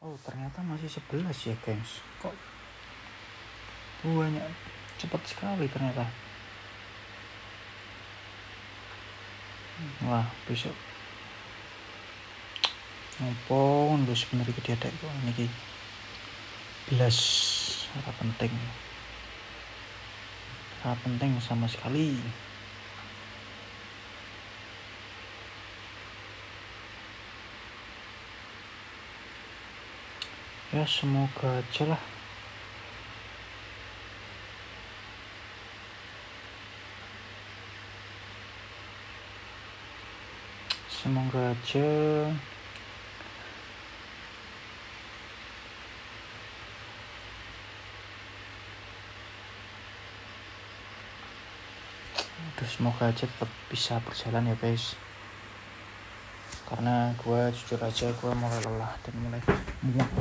oh ternyata masih 11 ya guys kok banyak cepat sekali ternyata. Wah besok. Ngopo lu sebenarnya ke dia kok ini belas. Apa penting. Apa penting sama sekali ya semoga aja lah. Semoga aja. Aduh, semoga aja tetap bisa berjalan ya guys. Karena gue jujur aja gue mulai lelah dan mulai muak